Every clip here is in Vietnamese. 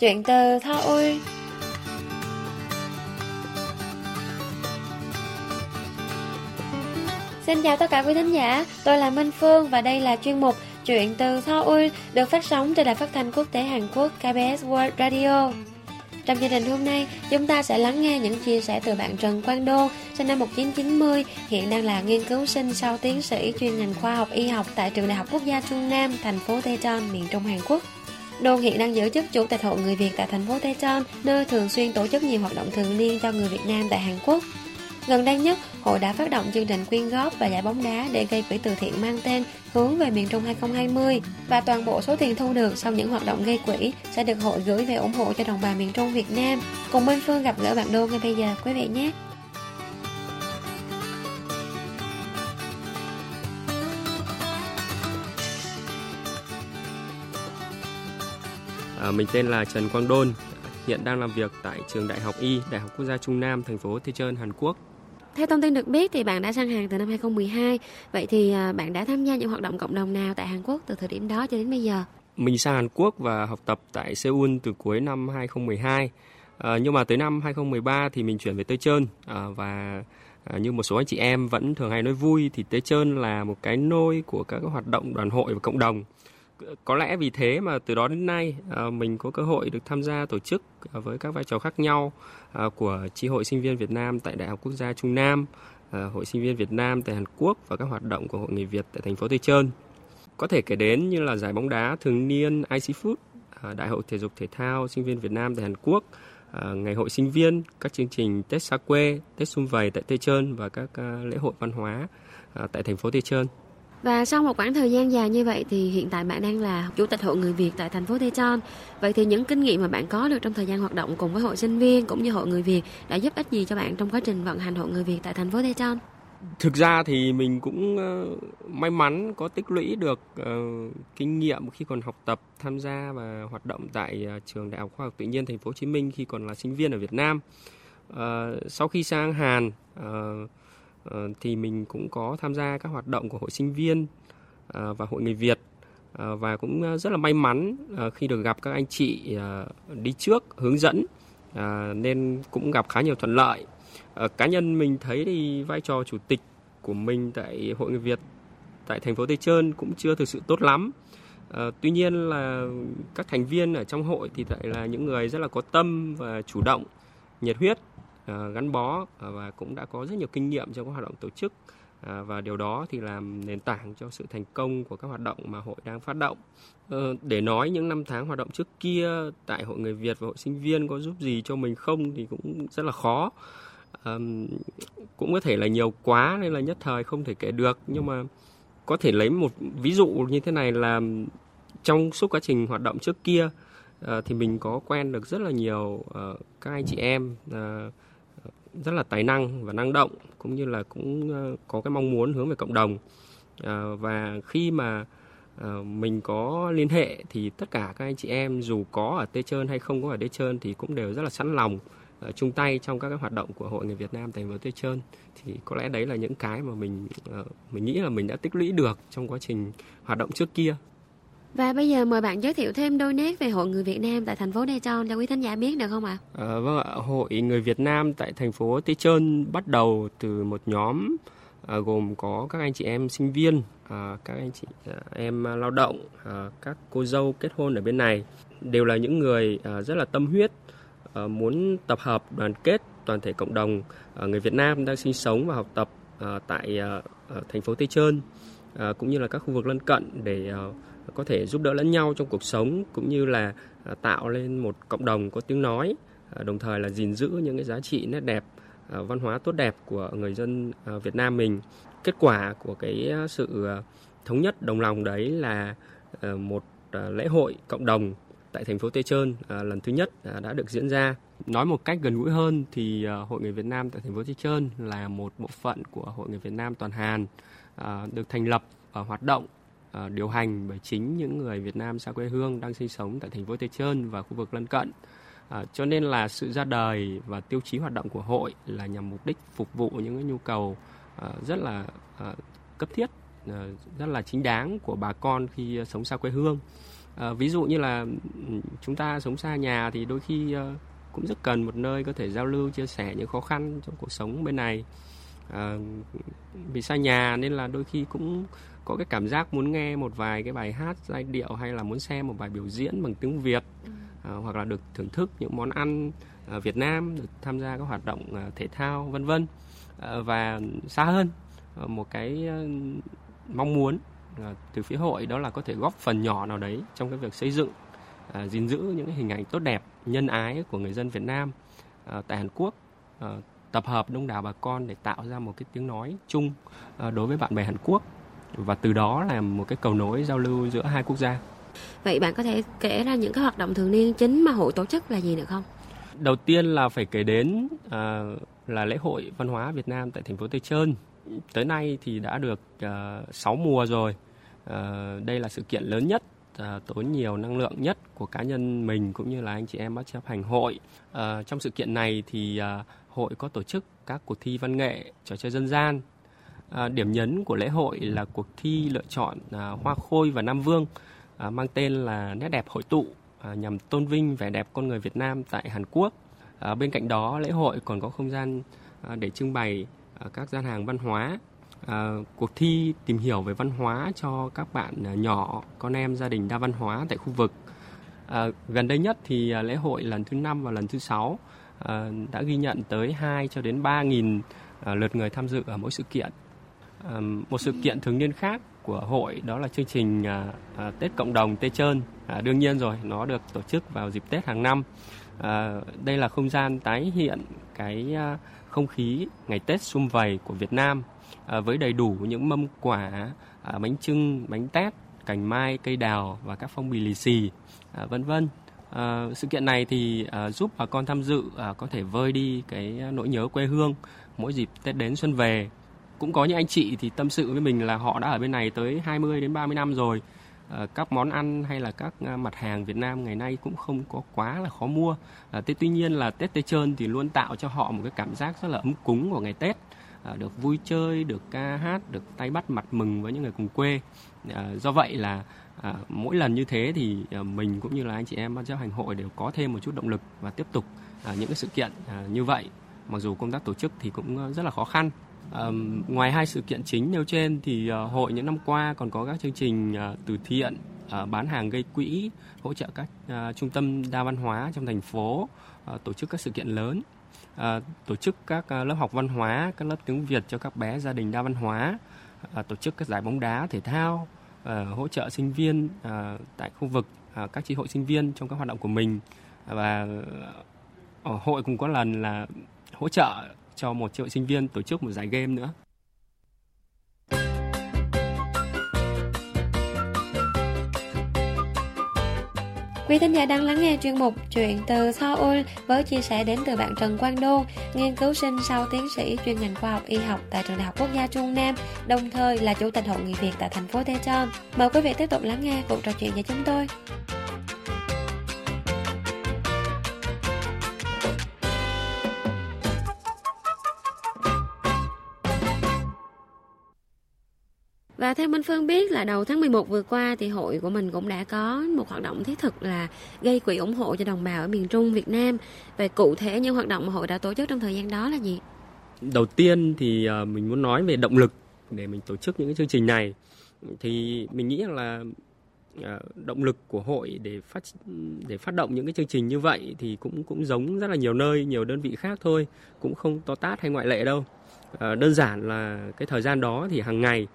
Chuyện từ Thao Ui Xin chào tất cả quý thính giả, tôi là Minh Phương và đây là chuyên mục Chuyện từ Seoul được phát sóng trên đài phát thanh quốc tế Hàn Quốc KBS World Radio. Trong chương trình hôm nay, chúng ta sẽ lắng nghe những chia sẻ từ bạn Trần Quang Đô, sinh năm 1990, hiện đang là nghiên cứu sinh sau tiến sĩ chuyên ngành khoa học y học tại Trường Đại học Quốc gia Trung Nam, thành phố Daejeon, miền Trung Hàn Quốc. Đôn hiện đang giữ chức Chủ tịch Hội Người Việt tại thành phố Daejeon, nơi thường xuyên tổ chức nhiều hoạt động thường niên cho người Việt Nam tại Hàn Quốc. Gần đây nhất, hội đã phát động chương trình quyên góp và giải bóng đá để gây quỹ từ thiện mang tên Hướng về miền Trung 2020 và toàn bộ số tiền thu được sau những hoạt động gây quỹ sẽ được hội gửi về ủng hộ cho đồng bào miền Trung Việt Nam. Cùng Minh Phương gặp gỡ bạn Đô ngay bây giờ quý vị nhé. À, mình tên là Trần Quang Đôn, hiện đang làm việc tại trường Đại học Y, Đại học Quốc gia Trung Nam, thành phố Daejeon, Hàn Quốc. Theo thông tin được biết thì bạn đã sang Hàn từ năm 2012. Vậy thì à, bạn đã tham gia những hoạt động cộng đồng nào tại Hàn Quốc từ thời điểm đó cho đến bây giờ? Mình sang Hàn Quốc và học tập tại Seoul từ cuối năm 2012. À, nhưng mà tới năm 2013 thì mình chuyển về Tây Trơn à, và à, như một số anh chị em vẫn thường hay nói vui thì Tế Trơn là một cái nôi của các hoạt động đoàn hội và cộng đồng có lẽ vì thế mà từ đó đến nay ờ, mình có cơ hội được tham gia tổ chức ờ, với các vai trò khác nhau ờ, của chi hội sinh viên Việt Nam tại Đại học Quốc gia Trung Nam, hội sinh viên Việt Nam tại Hàn Quốc và các hoạt động của hội người Việt tại thành phố Tây Trơn. Có thể kể đến như là giải bóng đá thường niên IC Food, Đại hội thể dục thể thao sinh viên Việt Nam tại Hàn Quốc, ngày hội sinh viên, các chương trình Tết xa quê, Tết xung vầy tại Tây Trơn và các lễ hội văn hóa tại thành phố Tây Trơn. Và sau một khoảng thời gian dài như vậy thì hiện tại bạn đang là chủ tịch hội người Việt tại thành phố Daejeon. Vậy thì những kinh nghiệm mà bạn có được trong thời gian hoạt động cùng với hội sinh viên cũng như hội người Việt đã giúp ích gì cho bạn trong quá trình vận hành hội người Việt tại thành phố Daejeon? Thực ra thì mình cũng ờ, may mắn có tích lũy được ờ, kinh nghiệm khi còn học tập, tham gia và hoạt động tại ờ, trường Đại học Khoa học Tự nhiên Thành phố Hồ Chí Minh khi còn là sinh viên ở Việt Nam. Sau khi sang Hàn Ờ, thì mình cũng có tham gia các hoạt động của hội sinh viên ờ, và hội người Việt ờ, và cũng rất là may mắn khi được gặp các anh chị đi trước hướng dẫn nên cũng gặp khá nhiều thuận lợi. Cá nhân mình thấy thì vai trò chủ tịch của mình tại hội người Việt tại thành phố Tây Trơn cũng chưa thực sự tốt lắm. À, tuy nhiên là các thành viên ở trong hội thì lại là những người rất là có tâm và chủ động, nhiệt huyết Ờ, gắn bó ờ, và cũng đã có rất nhiều kinh nghiệm trong các hoạt động tổ chức ờ, và điều đó thì làm nền tảng cho sự thành công của các hoạt động mà hội đang phát động. để nói những năm tháng hoạt động trước kia tại hội người Việt và hội sinh viên có giúp gì cho mình không thì cũng rất là khó. cũng có thể là nhiều quá nên là nhất thời không thể kể được nhưng mà có thể lấy một ví dụ như thế này là trong suốt quá trình hoạt động trước kia thì mình có quen được rất là nhiều các anh chị em rất là tài năng và năng động, cũng như là cũng ờ, có cái mong muốn hướng về cộng đồng. Ờ, và khi mà ờ, mình có liên hệ thì tất cả các anh chị em dù có ở Tê Trơn hay không có ở Tê Trơn thì cũng đều rất là sẵn lòng chung tay trong các cái hoạt động của hội người Việt Nam tại thành phố Tây Trơn. Thì có lẽ đấy là những cái mà mình mình nghĩ là mình đã tích lũy được trong quá trình hoạt động trước kia và bây giờ mời bạn giới thiệu thêm đôi nét về Hội Người Việt Nam tại thành phố Daejeon cho quý thính giả biết được không ạ? À, vâng ạ, Hội Người Việt Nam tại thành phố Daejeon bắt đầu từ một nhóm à, gồm có các anh chị em sinh viên, à, các anh chị à, em lao động, à, các cô dâu kết hôn ở bên này đều là những người à, rất là tâm huyết, à, muốn tập hợp đoàn kết toàn thể cộng đồng à, người Việt Nam đang sinh sống và học tập à, tại à, thành phố Tây Trơn à, cũng như là các khu vực lân cận để à, có thể giúp đỡ lẫn nhau trong cuộc sống, cũng như là à, tạo lên một cộng đồng có tiếng nói à, đồng thời là gìn giữ những cái giá trị nét đẹp à, văn hóa tốt đẹp của người dân Việt Nam mình. Kết quả của cái sự thống nhất đồng lòng đấy là một lễ hội cộng đồng tại thành phố Tây Trơn lần thứ nhất đã được diễn ra. Nói một cách gần gũi hơn thì hội người Việt Nam tại thành phố Tây Trơn là một bộ phận của hội người Việt Nam toàn Hàn được thành lập và hoạt động uh, điều hành bởi chính những người Việt Nam xa quê hương đang sinh sống tại thành phố Tây Trơn và khu vực lân cận. À, cho nên là sự ra đời và tiêu chí hoạt động của hội là nhằm mục đích phục vụ những cái nhu cầu à, rất là à, cấp thiết, à, rất là chính đáng của bà con khi sống xa quê hương. À, ví dụ như là ừ, chúng ta sống xa nhà thì đôi khi à, cũng rất cần một nơi có thể giao lưu chia sẻ những khó khăn trong cuộc sống bên này à, vì xa nhà nên là đôi khi cũng có cái cảm giác muốn nghe một vài cái bài hát giai điệu hay là muốn xem một bài biểu diễn bằng tiếng Việt à, hoặc là được thưởng thức những món ăn à, Việt Nam được tham gia các hoạt động à, thể thao vân vân à, và xa hơn à, một cái à, mong muốn à, từ phía hội đó là có thể góp phần nhỏ nào đấy trong cái việc xây dựng à, gìn giữ những cái hình ảnh tốt đẹp nhân ái của người dân Việt Nam à, tại Hàn Quốc à, tập hợp đông đảo bà con để tạo ra một cái tiếng nói chung à, đối với bạn bè Hàn Quốc và từ đó là một cái cầu nối giao lưu giữa hai quốc gia. Vậy bạn có thể kể ra những cái hoạt động thường niên chính mà hội tổ chức là gì được không? Đầu tiên là phải kể đến à, là lễ hội văn hóa Việt Nam tại thành phố Tây Trơn. Tới nay thì đã được à, 6 mùa rồi. À, đây là sự kiện lớn nhất à, tốn nhiều năng lượng nhất của cá nhân mình cũng như là anh chị em ban chấp hành hội. À, trong sự kiện này thì à, hội có tổ chức các cuộc thi văn nghệ, trò chơi dân gian. À, điểm nhấn của lễ hội là cuộc thi lựa chọn à, hoa khôi và nam vương à, mang tên là nét đẹp hội tụ à, nhằm tôn vinh vẻ đẹp con người Việt Nam tại Hàn Quốc. À, bên cạnh đó lễ hội còn có không gian à, để trưng bày à, các gian hàng văn hóa à, cuộc thi tìm hiểu về văn hóa cho các bạn à, nhỏ, con em gia đình đa văn hóa tại khu vực. À, gần đây nhất thì à, lễ hội lần thứ năm và lần thứ sáu à, đã ghi nhận tới 2 cho đến 3 nghìn à, lượt người tham dự ở mỗi sự kiện. Một sự kiện thường niên khác của hội đó là chương trình à, à, Tết cộng đồng Tê Trơn. À, đương nhiên rồi, nó được tổ chức vào dịp Tết hàng năm. À, đây là không gian tái hiện cái à, không khí ngày Tết sum vầy của Việt Nam à, với đầy đủ những mâm quả, à, bánh trưng, bánh tét, cành mai, cây đào và các phong bì lì xì, à, vân vân. À, sự kiện này thì à, giúp bà con tham dự à, có thể vơi đi cái nỗi nhớ quê hương mỗi dịp Tết đến xuân về. Cũng có những anh chị thì tâm sự với mình là họ đã ở bên này tới 20 đến 30 năm rồi. À, các món ăn hay là các ờ, mặt hàng Việt Nam ngày nay cũng không có quá là khó mua. À, thế tuy nhiên là Tết Tây Trơn thì luôn tạo cho họ một cái cảm giác rất là ấm cúng của ngày Tết. À, được vui chơi, được ca hát, được tay bắt mặt mừng với những người cùng quê. À, do vậy là à, mỗi lần như thế thì à, mình cũng như là anh chị em ban chấp hành hội đều có thêm một chút động lực và tiếp tục à, những cái sự kiện à, như vậy. Mặc dù công tác tổ chức thì cũng rất là khó khăn. À, ngoài hai sự kiện chính nêu trên thì à, hội những năm qua còn có các chương trình à, từ thiện, à, bán hàng gây quỹ, hỗ trợ các à, trung tâm đa văn hóa trong thành phố, à, tổ chức các sự kiện lớn à, tổ chức các à, lớp học văn hóa, các lớp tiếng Việt cho các bé gia đình đa văn hóa, à, tổ chức các giải bóng đá thể thao, à, hỗ trợ sinh viên à, tại khu vực à, các chi hội sinh viên trong các hoạt động của mình. Và hội cũng có lần là hỗ trợ cho một triệu sinh viên tổ chức một giải game nữa. Quý thính giả đang lắng nghe chuyên mục Chuyện từ Seoul với chia sẻ đến từ bạn Trần Quang Đô, nghiên cứu sinh sau tiến sĩ chuyên ngành khoa học y học tại Trường Đại học Quốc gia Trung Nam, đồng thời là chủ tịch Hội nghị Việt tại thành phố Daejeon. Mời quý vị tiếp tục lắng nghe cuộc trò chuyện với chúng tôi. Và theo Minh Phương biết là đầu tháng 11 vừa qua thì hội của mình cũng đã có một hoạt động thiết thực là gây quỹ ủng hộ cho đồng bào ở miền Trung Việt Nam. Về cụ thể những hoạt động mà hội đã tổ chức trong thời gian đó là gì? Đầu tiên thì à, mình muốn nói về động lực để mình tổ chức những cái chương trình này. Thì mình nghĩ là à, động lực của hội để phát để phát động những cái chương trình như vậy thì cũng cũng giống rất là nhiều nơi, nhiều đơn vị khác thôi, cũng không to tát hay ngoại lệ đâu à, đơn giản là cái thời gian đó thì hàng ngày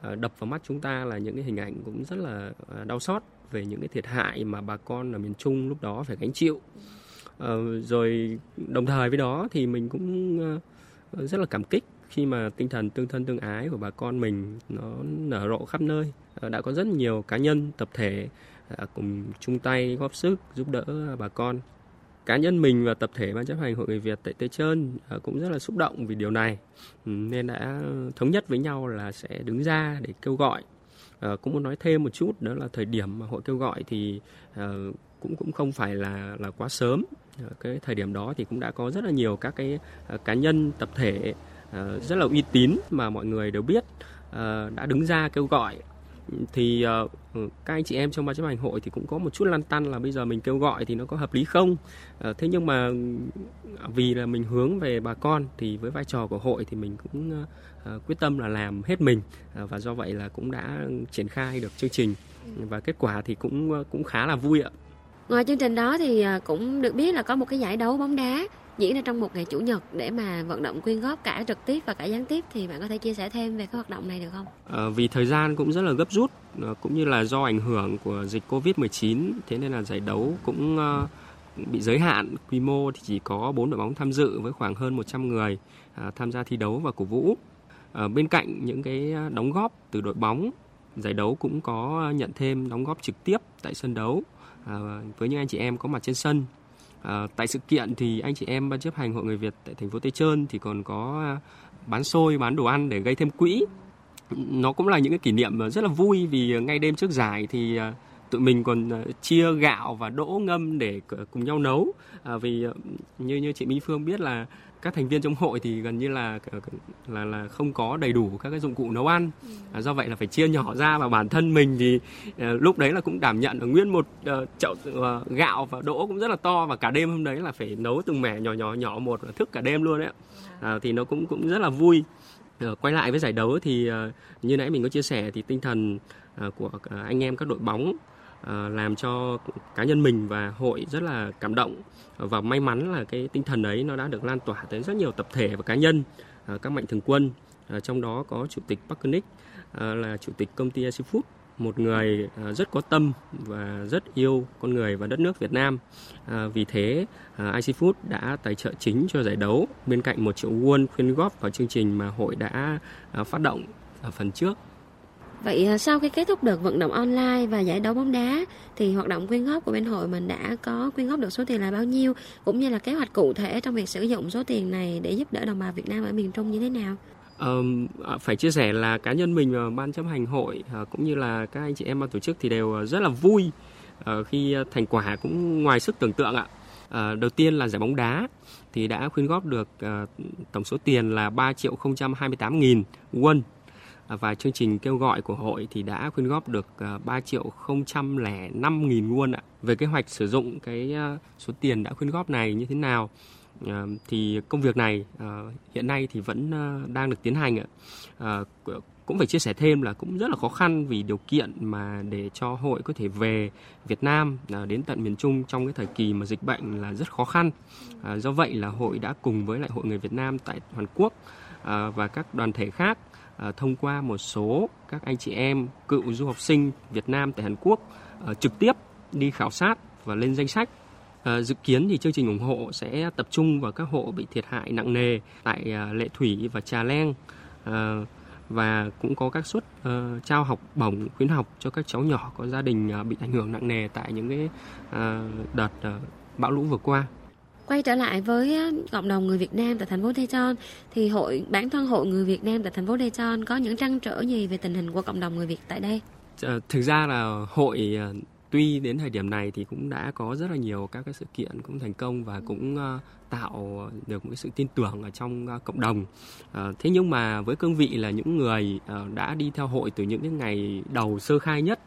Ờ, đập vào mắt chúng ta là những cái hình ảnh cũng rất là ờ, đau xót về những cái thiệt hại mà bà con ở miền Trung lúc đó phải gánh chịu. Ờ, rồi đồng thời với đó thì mình cũng rất là cảm kích khi mà tinh thần tương thân tương ái của bà con mình nó nở rộ khắp nơi. đã có rất nhiều cá nhân, tập thể cùng chung tay góp sức giúp đỡ bà con cá nhân mình và tập thể ban chấp hành hội người Việt tại Tây Trơn à, cũng rất là xúc động vì điều này. Ừ, nên đã thống nhất với nhau là sẽ đứng ra để kêu gọi. À, cũng muốn nói thêm một chút đó là thời điểm mà hội kêu gọi thì à, cũng cũng không phải là là quá sớm. Ờ, cái thời điểm đó thì cũng đã có rất là nhiều các cái cá nhân tập thể rất là uy tín mà mọi người đều biết đã đứng ra kêu gọi thì uh, các anh chị em trong ban chấp hành hội thì cũng có một chút lăn tăn là bây giờ mình kêu gọi thì nó có hợp lý không? Uh, thế nhưng mà ừ, vì là mình hướng về bà con thì với vai trò của hội thì mình cũng uh, quyết tâm là làm hết mình uh, và do vậy là cũng đã triển khai được chương trình. Và kết quả thì cũng cũng khá là vui ạ. Ngoài chương trình đó thì cũng được biết là có một cái giải đấu bóng đá diễn ra trong một ngày chủ nhật để mà vận động quyên góp cả trực tiếp và cả gián tiếp thì bạn có thể chia sẻ thêm về cái hoạt động này được không? À, vì thời gian cũng rất là gấp rút à, cũng như là do ảnh hưởng của dịch Covid-19 thế nên là giải đấu cũng à, bị giới hạn quy mô thì chỉ có 4 đội bóng tham dự với khoảng hơn 100 người à, tham gia thi đấu và cổ vũ. À, bên cạnh những cái đóng góp từ đội bóng, giải đấu cũng có nhận thêm đóng góp trực tiếp tại sân đấu à, với những anh chị em có mặt trên sân À, tại sự kiện thì anh chị em ban chấp hành hội người Việt tại thành phố Tây Trơn thì còn có à, bán xôi, bán đồ ăn để gây thêm quỹ. Nó cũng là những cái kỷ niệm rất là vui vì ngay đêm trước giải thì à, tụi mình còn à, chia gạo và đỗ ngâm để cùng nhau nấu. À, vì như như chị Minh Phương biết là các thành viên trong hội thì gần như là là là không có đầy đủ các cái dụng cụ nấu ăn. Ừ. à, do vậy là phải chia nhỏ ra và bản thân mình thì uh, lúc đấy là cũng đảm nhận ở nguyên một uh, chậu uh, gạo và đỗ cũng rất là to và cả đêm hôm đấy là phải nấu từng mẻ nhỏ nhỏ nhỏ một và thức cả đêm luôn đấy à, thì nó cũng cũng rất là vui. Uh, quay lại với giải đấu thì uh, như nãy mình có chia sẻ thì tinh thần uh, của anh em các đội bóng À, À, làm cho cá nhân mình và hội rất là cảm động và may mắn là cái tinh thần ấy nó đã được lan tỏa tới rất nhiều tập thể và cá nhân à, các mạnh thường quân à, trong đó có chủ tịch Park Nick là chủ tịch công ty Asia Food một người rất có tâm và rất yêu con người và đất nước Việt Nam. vì thế, IC Food đã tài trợ chính cho giải đấu bên cạnh một triệu won quyên góp vào chương trình mà hội đã phát động ở phần trước Vậy à, sau khi kết thúc đợt vận động online và giải đấu bóng đá thì hoạt động quyên góp của bên hội mình đã có quyên góp được số tiền là bao nhiêu cũng như là kế hoạch cụ thể trong việc sử dụng số tiền này để giúp đỡ đồng bào Việt Nam ở miền Trung như thế nào? Um, phải chia sẻ là cá nhân mình và ban chấp hành hội à, cũng như là các anh chị em ban tổ chức thì đều rất là vui khi thành quả cũng ngoài sức tưởng tượng ạ. Đầu tiên là giải bóng đá thì đã quyên góp được tổng số tiền là 3 triệu 028 nghìn won và chương trình kêu gọi của hội thì đã quyên góp được ờ, 3 triệu 005 nghìn won ạ. Về kế hoạch sử dụng cái ờ, số tiền đã quyên góp này như thế nào ờ, thì công việc này hiện nay thì vẫn đang được tiến hành ạ. Cũng phải chia sẻ thêm là cũng rất là khó khăn vì điều kiện mà để cho hội có thể về Việt Nam đến tận miền Trung trong cái thời kỳ mà dịch bệnh là rất khó khăn. Do vậy là hội đã cùng với lại hội người Việt Nam tại Hàn Quốc và các đoàn thể khác À, thông qua một số các anh chị em cựu du học sinh Việt Nam tại Hàn Quốc à, trực tiếp đi khảo sát và lên danh sách. À, dự kiến thì chương trình ủng hộ sẽ tập trung vào các hộ bị thiệt hại nặng nề tại à, Lệ Thủy và Trà Leng à, và cũng có các suất uh, trao học bổng khuyến học cho các cháu nhỏ có gia đình uh, bị ảnh hưởng nặng nề tại những cái uh, đợt uh, bão lũ vừa qua. Quay trở lại với cộng đồng người Việt Nam tại thành phố Daejeon thì hội, bản thân hội người Việt Nam tại thành phố Daejeon có những trăn trở gì về tình hình của cộng đồng người Việt tại đây? Ờ, thực ra là hội ờ, tuy đến thời điểm này thì cũng đã có rất là nhiều các cái sự kiện cũng thành công và cũng ờ, tạo được một cái sự tin tưởng ở trong cộng đồng. thế nhưng mà với cương vị là những người đã đi theo hội từ những cái ngày đầu sơ khai nhất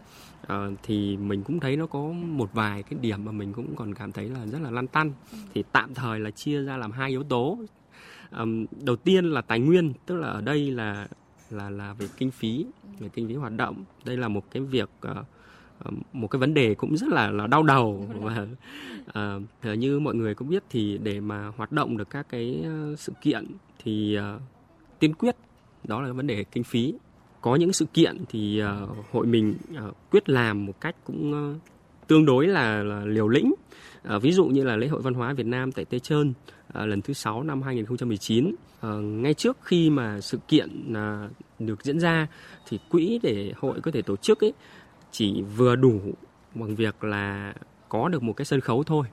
uh, thì mình cũng thấy nó có một vài cái điểm mà mình cũng còn cảm thấy là rất là lăn tăn. Ừ. thì tạm thời là chia ra làm hai yếu tố. Um, đầu tiên là tài nguyên tức là ở đây là là là về kinh phí về kinh phí hoạt động. Đây là một cái việc uh, một cái vấn đề cũng rất là là đau đầu và uh, như mọi người cũng biết thì để mà hoạt động được các cái sự kiện thì uh, tiên quyết đó là vấn đề kinh phí có những sự kiện thì uh, hội mình uh, quyết làm một cách cũng uh, tương đối là, là liều lĩnh. Uh, ví dụ như là lễ hội văn hóa Việt Nam tại Tây Trơn uh, lần thứ 6 năm 2019. Uh, ngay trước khi mà sự kiện uh, được diễn ra thì quỹ để hội có thể tổ chức ấy chỉ vừa đủ bằng việc là có được một cái sân khấu thôi.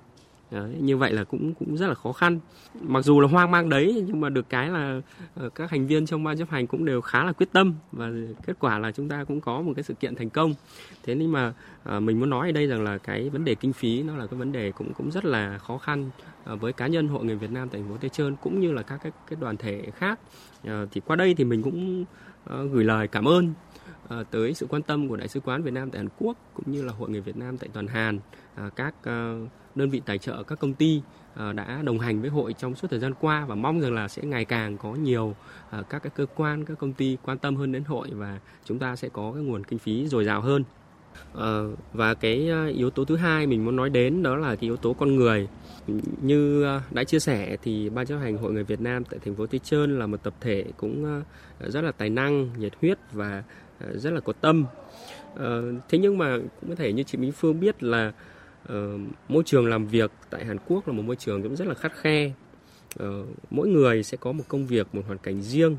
Đấy, như vậy là cũng cũng rất là khó khăn. Mặc dù là hoang mang đấy nhưng mà được cái là ờ, các thành viên trong ban chấp hành cũng đều khá là quyết tâm và kết quả là chúng ta cũng có một cái sự kiện thành công. Thế nhưng mà ờ, mình muốn nói ở đây rằng là cái vấn đề kinh phí nó là cái vấn đề cũng cũng rất là khó khăn ờ, với cá nhân hội người Việt Nam tại thành phố Tây Trơn cũng như là các cái, cái đoàn thể khác. Thì qua đây thì mình cũng gửi lời cảm ơn Ờ, tới sự quan tâm của Đại sứ quán Việt Nam tại Hàn Quốc cũng như là Hội người Việt Nam tại toàn Hàn, à, các ờ, đơn vị tài trợ, các công ty ờ, đã đồng hành với hội trong suốt thời gian qua và mong rằng là sẽ ngày càng có nhiều các cái cơ quan, các công ty quan tâm hơn đến hội và chúng ta sẽ có cái nguồn kinh phí dồi dào hơn. Và cái yếu tố thứ hai mình muốn nói đến đó là cái yếu tố con người như đã chia sẻ thì ban chấp hành hội người Việt Nam tại thành phố Tây Trơn là một tập thể cũng rất là tài năng nhiệt huyết và Ờ, rất là có tâm. Ờ, thế nhưng mà cũng có thể như chị Minh Phương biết là ờ, môi trường làm việc tại Hàn Quốc là một môi trường cũng rất là khắt khe. Mỗi người sẽ có một công việc một hoàn cảnh riêng.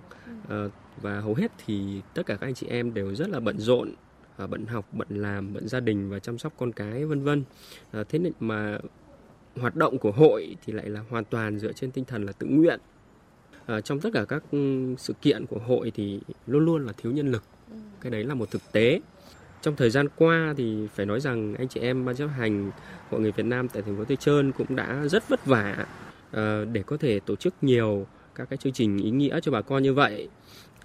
Và hầu hết thì tất cả các anh chị em đều rất là bận rộn à, bận học bận làm bận gia đình và chăm sóc con cái vân vân. Thế nên mà hoạt động của hội thì lại là hoàn toàn dựa trên tinh thần là tự nguyện. À, trong tất cả các ừ, sự kiện của hội thì luôn luôn là thiếu nhân lực cái đấy là một thực tế trong thời gian qua thì phải nói rằng anh chị em ban chấp hành hội người Việt Nam tại thành phố Tây Trơn cũng đã rất vất vả ờ, để có thể tổ chức nhiều các cái chương trình ý nghĩa cho bà con như vậy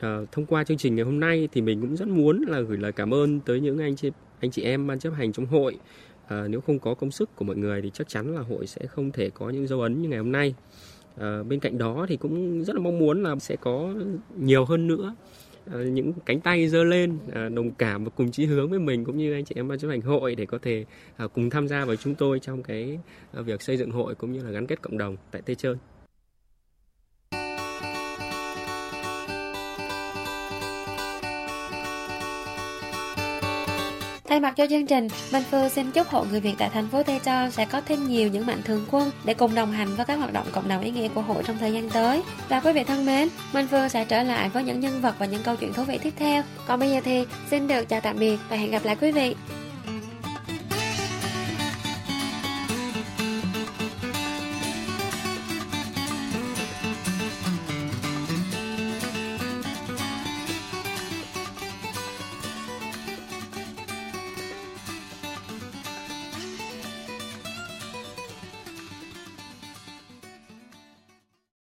À, thông qua chương trình ngày hôm nay thì mình cũng rất muốn là gửi lời cảm ơn tới những anh chị anh chị em ban chấp hành trong hội. À, nếu không có công sức của mọi người thì chắc chắn là hội sẽ không thể có những dấu ấn như ngày hôm nay. À, bên cạnh đó thì cũng rất là mong muốn là sẽ có nhiều hơn nữa Ờ, những cánh tay dơ lên ờ, đồng cảm và cùng chí hướng với mình cũng như anh chị em ban chấp hành hội để có thể ờ, cùng tham gia với chúng tôi trong cái việc xây dựng hội cũng như là gắn kết cộng đồng tại Tây Trơn. Thay mặt cho chương trình, Minh Phương xin chúc hội người Việt tại thành phố Tây Tròn sẽ có thêm nhiều những mạnh thường quân để cùng đồng hành với các hoạt động cộng đồng ý nghĩa của hội trong thời gian tới. Và quý vị thân mến, Minh Phương sẽ trở lại với những nhân vật và những câu chuyện thú vị tiếp theo. Còn bây giờ thì xin được chào tạm biệt và hẹn gặp lại quý vị.